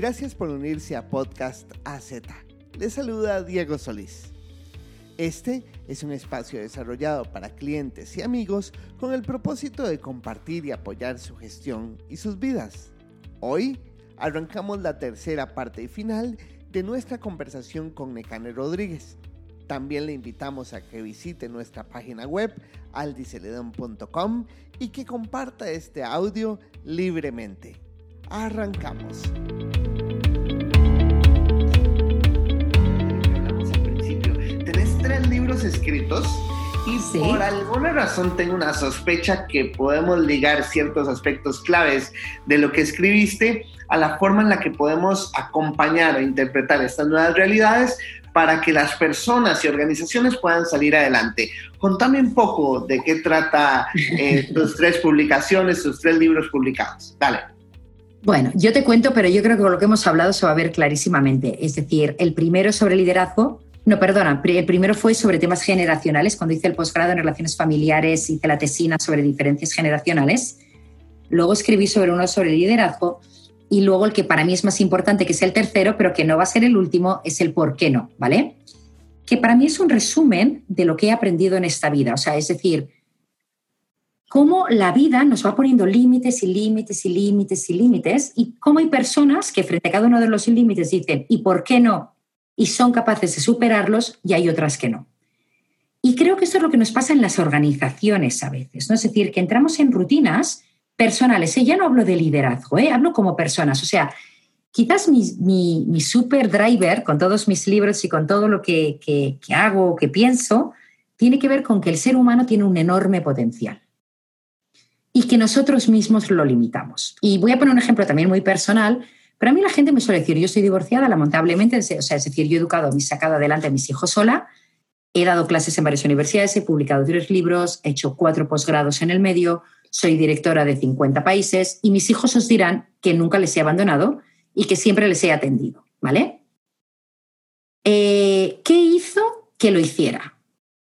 Gracias por unirse a Podcast AZ. Les saluda Diego Solís. Este es un espacio desarrollado para clientes y amigos con el propósito de compartir y apoyar su gestión y sus vidas. Hoy arrancamos la tercera parte y final de nuestra conversación con Necane Rodríguez. También le invitamos a que visite nuestra página web aldiceledon.com y que comparta este audio libremente. Arrancamos. Libros escritos y por alguna razón tengo una sospecha que podemos ligar ciertos aspectos claves de lo que escribiste a la forma en la que podemos acompañar o interpretar estas nuevas realidades para que las personas y organizaciones puedan salir adelante. Contame un poco de qué trata eh, tus tres publicaciones, tus tres libros publicados. Dale. Bueno, yo te cuento, pero yo creo que con lo que hemos hablado se va a ver clarísimamente. Es decir, el primero sobre liderazgo, no, perdona, el primero fue sobre temas generacionales. Cuando hice el posgrado en relaciones familiares, hice la tesina sobre diferencias generacionales. Luego escribí sobre uno sobre liderazgo y luego el que para mí es más importante, que es el tercero, pero que no va a ser el último, es el por qué no, ¿vale? Que para mí es un resumen de lo que he aprendido en esta vida. O sea, es decir, cómo la vida nos va poniendo límites y límites y límites y límites y cómo hay personas que frente a cada uno de los límites dicen, ¿y por qué no? Y son capaces de superarlos y hay otras que no. Y creo que esto es lo que nos pasa en las organizaciones a veces, ¿no? Es decir, que entramos en rutinas personales. ¿eh? Ya no hablo de liderazgo, ¿eh? hablo como personas. O sea, quizás mi, mi, super driver con todos mis libros y con todo lo que, que, que hago, que pienso, tiene que ver con que el ser humano tiene un enorme potencial y que nosotros mismos lo limitamos. Y voy a poner un ejemplo también muy personal. Pero a mí la gente me suele decir, yo soy divorciada, lamentablemente, o sea, es decir, yo he educado, he sacado adelante a mis hijos sola, he dado clases en varias universidades, he publicado tres libros, he hecho cuatro posgrados en el medio, soy directora de 50 países y mis hijos os dirán que nunca les he abandonado y que siempre les he atendido, ¿vale? Eh, ¿Qué hizo que lo hiciera?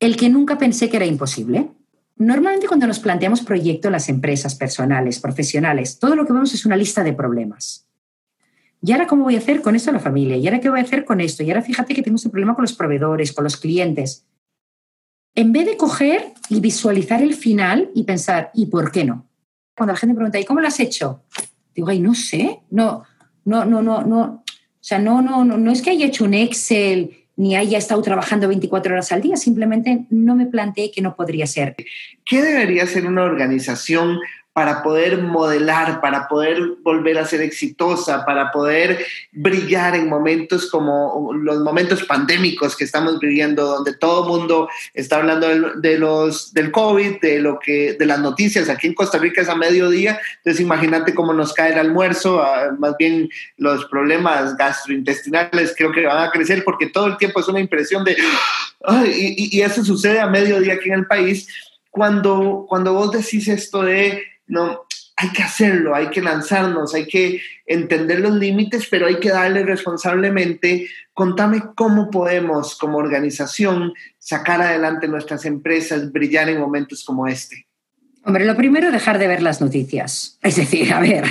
El que nunca pensé que era imposible. Normalmente cuando nos planteamos proyectos en las empresas personales, profesionales, todo lo que vemos es una lista de problemas. ¿Y ahora cómo voy a hacer con esto a la familia? ¿Y ahora qué voy a hacer con esto? Y ahora fíjate que tenemos un problema con los proveedores, con los clientes en vez de coger y visualizar el final y pensar, ¿y por qué no? Cuando la gente me pregunta, ¿y cómo lo has hecho? Digo, ay, no sé, no, no, no, no, no, o sea, no, no, no, no es que haya hecho un Excel ni haya estado trabajando 24 horas al día, simplemente no me planteé que no podría ser. ¿Qué debería ser una organización para poder modelar, para poder volver a ser exitosa, para poder brillar en momentos como los momentos pandémicos que estamos viviendo, donde todo el mundo está hablando de, los, del COVID, de, lo que, de las noticias. Aquí en Costa Rica es a mediodía, entonces imagínate cómo nos cae el almuerzo, ah, más bien los problemas gastrointestinales creo que van a crecer porque todo el tiempo es una impresión de... y, eso sucede a mediodía aquí en el país. Cuando, cuando vos decís esto de no, hay que hacerlo, hay que lanzarnos, hay que entender los límites, pero hay que darle responsablemente. Contame cómo podemos como organización sacar adelante nuestras empresas, brillar en momentos como este. Hombre, lo primero, dejar de ver las noticias. Es decir, a ver,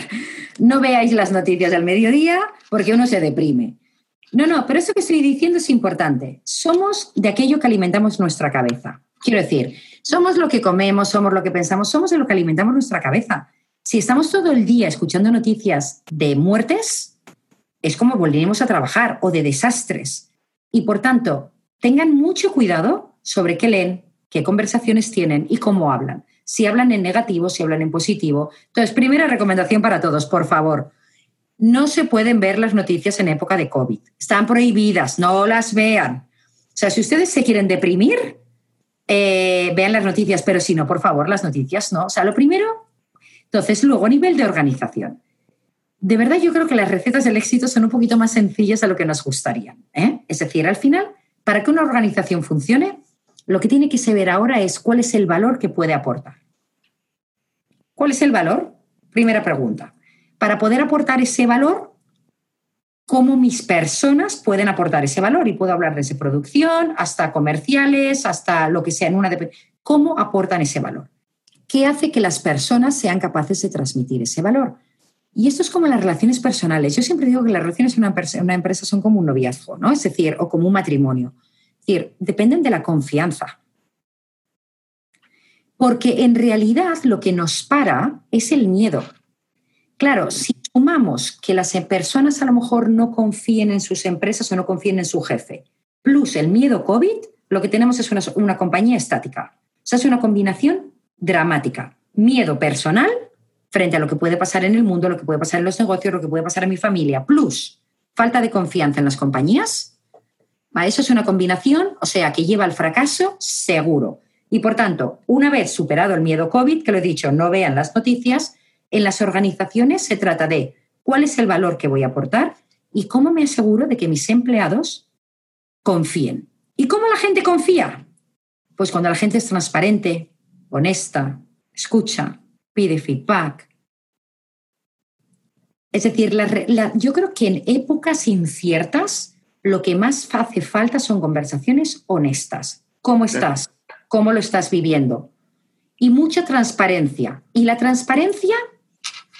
no veáis las noticias del mediodía porque uno se deprime. No, no, pero eso que estoy diciendo es importante. Somos de aquello que alimentamos nuestra cabeza. Quiero decir, somos lo que comemos, somos lo que pensamos, somos de lo que alimentamos nuestra cabeza. Si estamos todo el día escuchando noticias de muertes, es como volveremos a trabajar o de desastres. Y por tanto, tengan mucho cuidado sobre qué leen, qué conversaciones tienen y cómo hablan. Si hablan en negativo, si hablan en positivo. Entonces, primera recomendación para todos, por favor, no se pueden ver las noticias en época de COVID. Están prohibidas, no las vean. O sea, si ustedes se quieren deprimir, eh, vean las noticias, pero si no, por favor, las noticias no. O sea, lo primero, entonces, luego a nivel de organización. De verdad, yo creo que las recetas del éxito son un poquito más sencillas de lo que nos gustaría. ¿eh? Es decir, al final, para que una organización funcione, lo que tiene que saber ahora es cuál es el valor que puede aportar. ¿Cuál es el valor? Primera pregunta. Para poder aportar ese valor, cómo mis personas pueden aportar ese valor. Y puedo hablar desde producción hasta comerciales, hasta lo que sea en una. ¿Cómo aportan ese valor? ¿Qué hace que las personas sean capaces de transmitir ese valor? Y esto es como las relaciones personales. Yo siempre digo que las relaciones en una, una empresa son como un noviazgo, ¿no? Es decir, o como un matrimonio. Es decir, dependen de la confianza. Porque en realidad lo que nos para es el miedo. Claro, si sumamos que las personas a lo mejor no confíen en sus empresas o no confíen en su jefe, plus el miedo COVID, lo que tenemos es una, una compañía estática. O sea, es una combinación dramática. Miedo personal frente a lo que puede pasar en el mundo, lo que puede pasar en los negocios, lo que puede pasar en mi familia, plus falta de confianza en las compañías. Eso es una combinación, o sea, que lleva al fracaso seguro. Y por tanto, una vez superado el miedo COVID, que lo he dicho, no vean las noticias, en las organizaciones se trata de cuál es el valor que voy a aportar y cómo me aseguro de que mis empleados confíen. ¿Y cómo la gente confía? Pues cuando la gente es transparente, honesta, escucha, pide feedback. Es decir, yo creo que en épocas inciertas lo que más hace falta son conversaciones honestas. ¿Cómo estás? ¿Cómo lo estás viviendo? Y mucha transparencia. Y la transparencia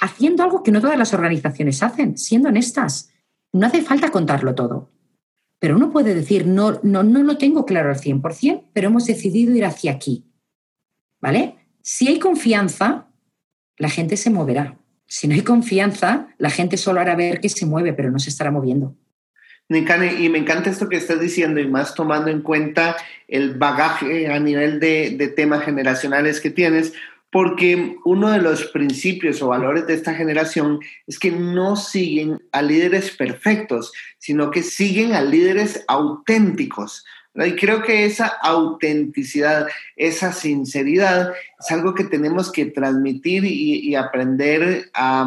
haciendo algo que no todas las organizaciones hacen, siendo honestas. No hace falta contarlo todo. Pero uno puede decir, no, no, no lo tengo claro al 100%, pero hemos decidido ir hacia aquí. ¿Vale? Si hay confianza, la gente se moverá. Si no hay confianza, la gente solo hará ver que se mueve, pero no se estará moviendo. Y me encanta esto que estás diciendo y más tomando en cuenta el bagaje a nivel de, de temas generacionales que tienes, porque uno de los principios o valores de esta generación es que no siguen a líderes perfectos, sino que siguen a líderes auténticos. Y creo que esa autenticidad, esa sinceridad es algo que tenemos que transmitir y, aprender a,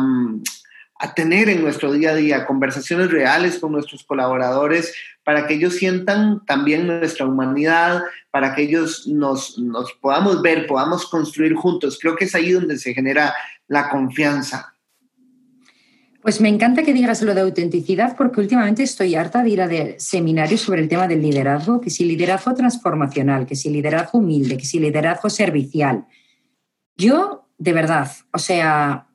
a tener en nuestro día a día, conversaciones reales con nuestros colaboradores, para que ellos sientan también nuestra humanidad, para que ellos nos, nos podamos ver, podamos construir juntos. Creo que es ahí donde se genera la confianza. Pues me encanta que digas lo de autenticidad porque últimamente estoy harta de ir a seminarios sobre el tema del liderazgo, que si liderazgo transformacional, que si liderazgo humilde, que si liderazgo servicial. Yo, de verdad, o sea,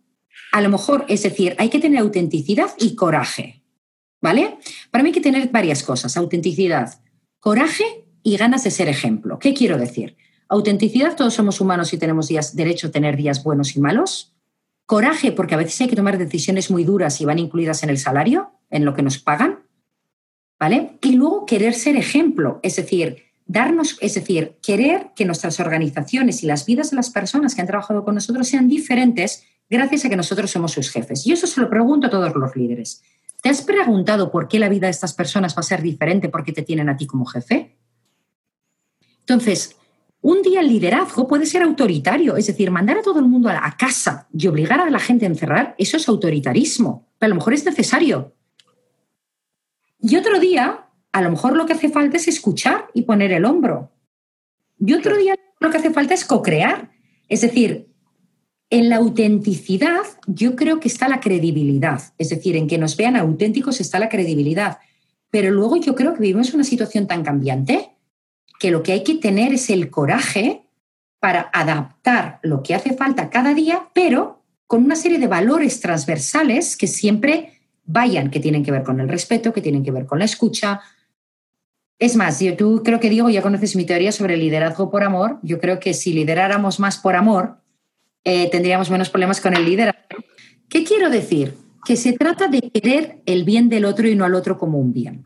a lo mejor, es decir, hay que tener autenticidad y coraje. ¿Vale? Para mí hay que tener varias cosas, autenticidad, coraje y ganas de ser ejemplo. ¿Qué quiero decir? Autenticidad, todos somos humanos y tenemos días, derecho a tener días buenos y malos. Coraje, porque a veces hay que tomar decisiones muy duras y van incluidas en el salario, en lo que nos pagan. ¿Vale? Y luego querer ser ejemplo, es decir, darnos, es decir, querer que nuestras organizaciones y las vidas de las personas que han trabajado con nosotros sean diferentes gracias a que nosotros somos sus jefes. Y eso se lo pregunto a todos los líderes. ¿Te has preguntado por qué la vida de estas personas va a ser diferente porque te tienen a ti como jefe? Entonces, un día el liderazgo puede ser autoritario, es decir, mandar a todo el mundo a casa y obligar a la gente a encerrar, eso es autoritarismo, pero a lo mejor es necesario. Y otro día, a lo mejor lo que hace falta es escuchar y poner el hombro. Y otro día lo que hace falta es co-crear, es decir, en la autenticidad yo creo que está la credibilidad, es decir, en que nos vean auténticos está la credibilidad. Pero luego yo creo que vivimos una situación tan cambiante que lo que hay que tener es el coraje para adaptar lo que hace falta cada día, pero con una serie de valores transversales que siempre vayan, que tienen que ver con el respeto, que tienen que ver con la escucha. Es más, yo tú creo que Diego ya conoces mi teoría sobre liderazgo por amor. Yo creo que si lideráramos más por amor, eh, tendríamos menos problemas con el liderazgo. ¿Qué quiero decir? Que se trata de querer el bien del otro y no al otro como un bien.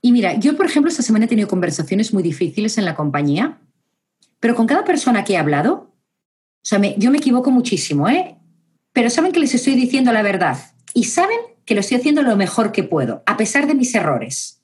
Y mira, yo, por ejemplo, esta semana he tenido conversaciones muy difíciles en la compañía, pero con cada persona que he hablado, o sea, yo me equivoco muchísimo, ¿eh? Pero saben que les estoy diciendo la verdad y saben que lo estoy haciendo lo mejor que puedo, a pesar de mis errores.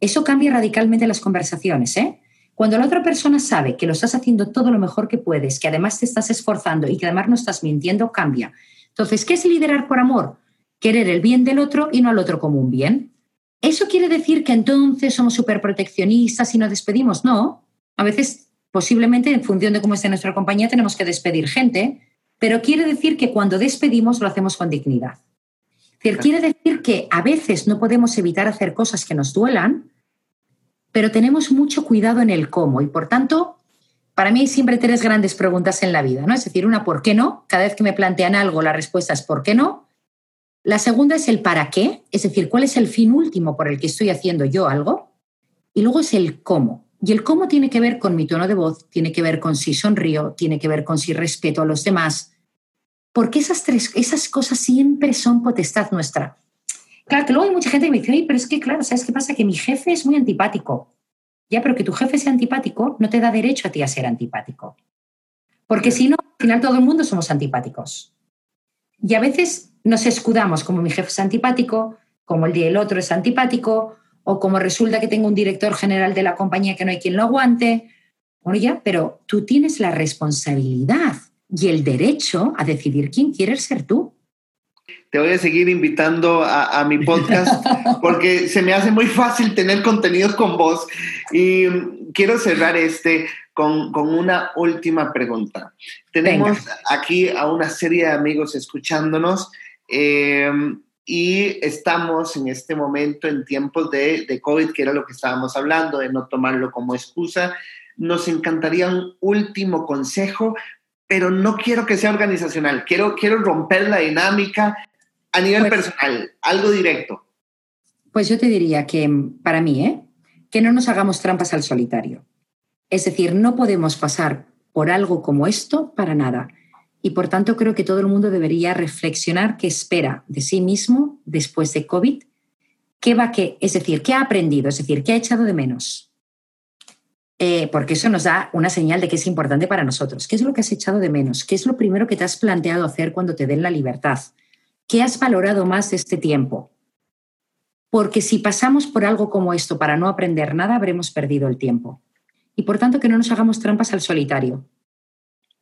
Eso cambia radicalmente las conversaciones, ¿eh? Cuando la otra persona sabe que lo estás haciendo todo lo mejor que puedes, que además te estás esforzando y que además no estás mintiendo, cambia. Entonces, ¿qué es liderar por amor? Querer el bien del otro y no al otro como un bien. ¿Eso quiere decir que entonces somos súper proteccionistas y nos despedimos? No. A veces, posiblemente, en función de cómo esté nuestra compañía, tenemos que despedir gente, pero quiere decir que cuando despedimos lo hacemos con dignidad. quiere decir que a veces no podemos evitar hacer cosas que nos duelan, pero tenemos mucho cuidado en el cómo y por tanto para mí hay siempre tres grandes preguntas en la vida, ¿no? Es decir, una, ¿por qué no? Cada vez que me plantean algo, la respuesta es ¿por qué no? La segunda es el para qué, es decir, cuál es el fin último por el que estoy haciendo yo algo. Y luego es el cómo. Y el cómo tiene que ver con mi tono de voz, tiene que ver con si sonrío, tiene que ver con si respeto a los demás. Porque esas tres, esas cosas siempre son potestad nuestra. Claro, que luego hay mucha gente que me dice, pero es que, claro, ¿sabes qué pasa? Que mi jefe es muy antipático. Ya, pero que tu jefe sea antipático no te da derecho a ti a ser antipático. Porque si no, al final todo el mundo somos antipáticos. Y a veces nos escudamos como mi jefe es antipático, como el del otro es antipático, o como resulta que tengo un director general de la compañía que no hay quien lo aguante. Bueno, ya, pero tú tienes la responsabilidad y el derecho a decidir quién quieres ser tú te voy a seguir invitando a, mi podcast porque se me hace muy fácil tener contenidos con vos y quiero cerrar este con, una última pregunta. Tenemos aquí a una serie de amigos escuchándonos eh, y estamos en este momento en tiempos de, de COVID, que era lo que estábamos hablando, de no tomarlo como excusa. Nos encantaría un último consejo pero no quiero que sea organizacional, quiero, quiero romper la dinámica a nivel pues personal, algo directo. Pues yo te diría que para mí, ¿eh? que no nos hagamos trampas al solitario. Es decir, no podemos pasar por algo como esto para nada. Y por tanto creo que todo el mundo debería reflexionar qué espera de sí mismo después de COVID, qué va que, es decir, qué ha aprendido, es decir, qué ha echado de menos, eh, porque eso nos da una señal de que es importante para nosotros. ¿Qué es lo que has echado de menos? ¿Qué es lo primero que te has planteado hacer cuando te den la libertad? ¿Qué has valorado más de este tiempo? Porque si pasamos por algo como esto para no aprender nada, habremos perdido el tiempo. Y por tanto, que no nos hagamos trampas al solitario.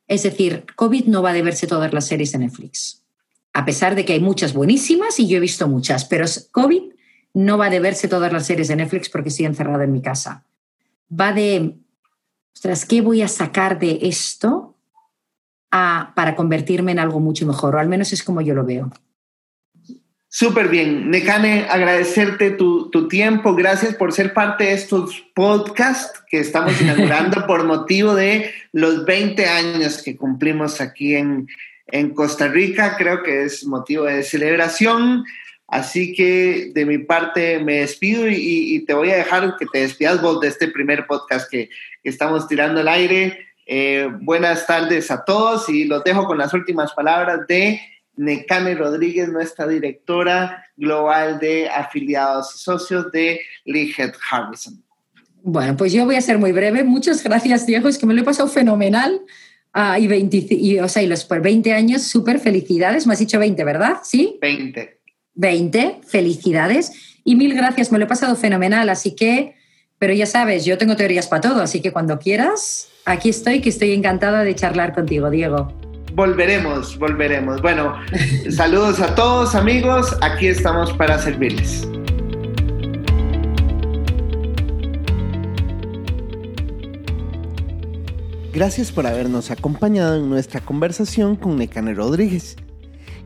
Es decir, COVID no va a deberse todas las series de Netflix. A pesar de que hay muchas buenísimas y yo he visto muchas, pero COVID no va a deberse todas las series de Netflix porque estoy encerrado en mi casa va de, ostras, ¿qué voy a sacar de esto para convertirme en algo mucho mejor? O al menos es como yo lo veo. Súper bien. Nekane, agradecerte tu, tiempo. Gracias por ser parte de estos podcasts que estamos inaugurando por motivo de los 20 años que cumplimos aquí en, en Costa Rica. Creo que es motivo de celebración. Así que de mi parte me despido y, te voy a dejar que te despidas vos de este primer podcast que, estamos tirando al aire. Eh, buenas tardes a todos y los dejo con las últimas palabras de Necane Rodríguez, nuestra directora global de afiliados y socios de Leggett Harrison. Bueno, pues yo voy a ser muy breve. Muchas gracias, Diego. Es que me lo he pasado fenomenal. Ah, y, 20, y, o sea, y los por 20 años, súper felicidades. Me has dicho 20, ¿verdad? Sí. 20. 20, felicidades y mil gracias, me lo he pasado fenomenal, así que, pero ya sabes, yo tengo teorías para todo, así que cuando quieras, aquí estoy, que estoy encantada de charlar contigo, Diego. Volveremos, volveremos. Bueno, saludos a todos amigos, aquí estamos para servirles. Gracias por habernos acompañado en nuestra conversación con Necane Rodríguez.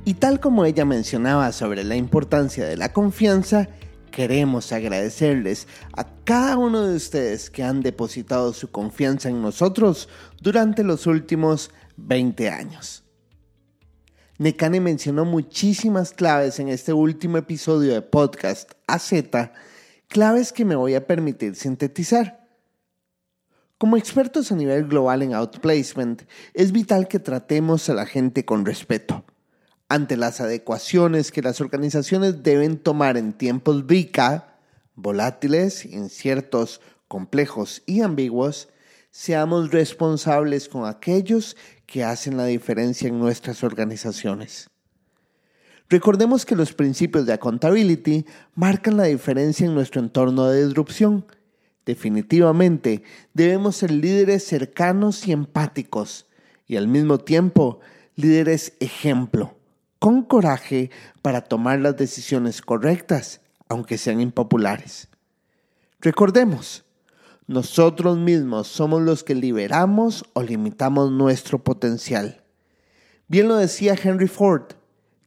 Y tal como ella mencionaba sobre la importancia de la confianza, queremos agradecerles a cada uno de ustedes que han depositado su confianza en nosotros durante los últimos 20 años. Nekane mencionó muchísimas claves en este último episodio de podcast AZ, claves que me voy a permitir sintetizar. Como expertos a nivel global en outplacement, es vital que tratemos a la gente con respeto ante las adecuaciones que las organizaciones deben tomar en tiempos VICA, volátiles, inciertos, complejos y ambiguos, seamos responsables con aquellos que hacen la diferencia en nuestras organizaciones. Recordemos que los principios de accountability marcan la diferencia en nuestro entorno de disrupción. Definitivamente debemos ser líderes cercanos y empáticos y al mismo tiempo líderes ejemplo con coraje para tomar las decisiones correctas, aunque sean impopulares. Recordemos, nosotros mismos somos los que liberamos o limitamos nuestro potencial. Bien lo decía Henry Ford,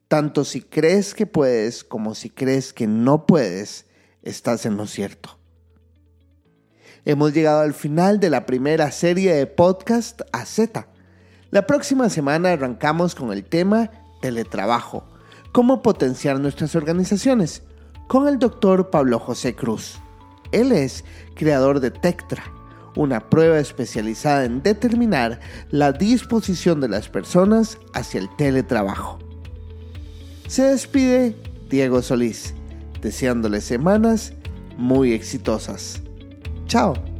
tanto si crees que puedes como si crees que no puedes, estás en lo cierto. Hemos llegado al final de la primera serie de podcast a Z. La próxima semana arrancamos con el tema teletrabajo, cómo potenciar nuestras organizaciones, con el doctor Pablo José Cruz. Él es creador de Tectra, una prueba especializada en determinar la disposición de las personas hacia el teletrabajo. Se despide Diego Solís, deseándole semanas muy exitosas. Chao.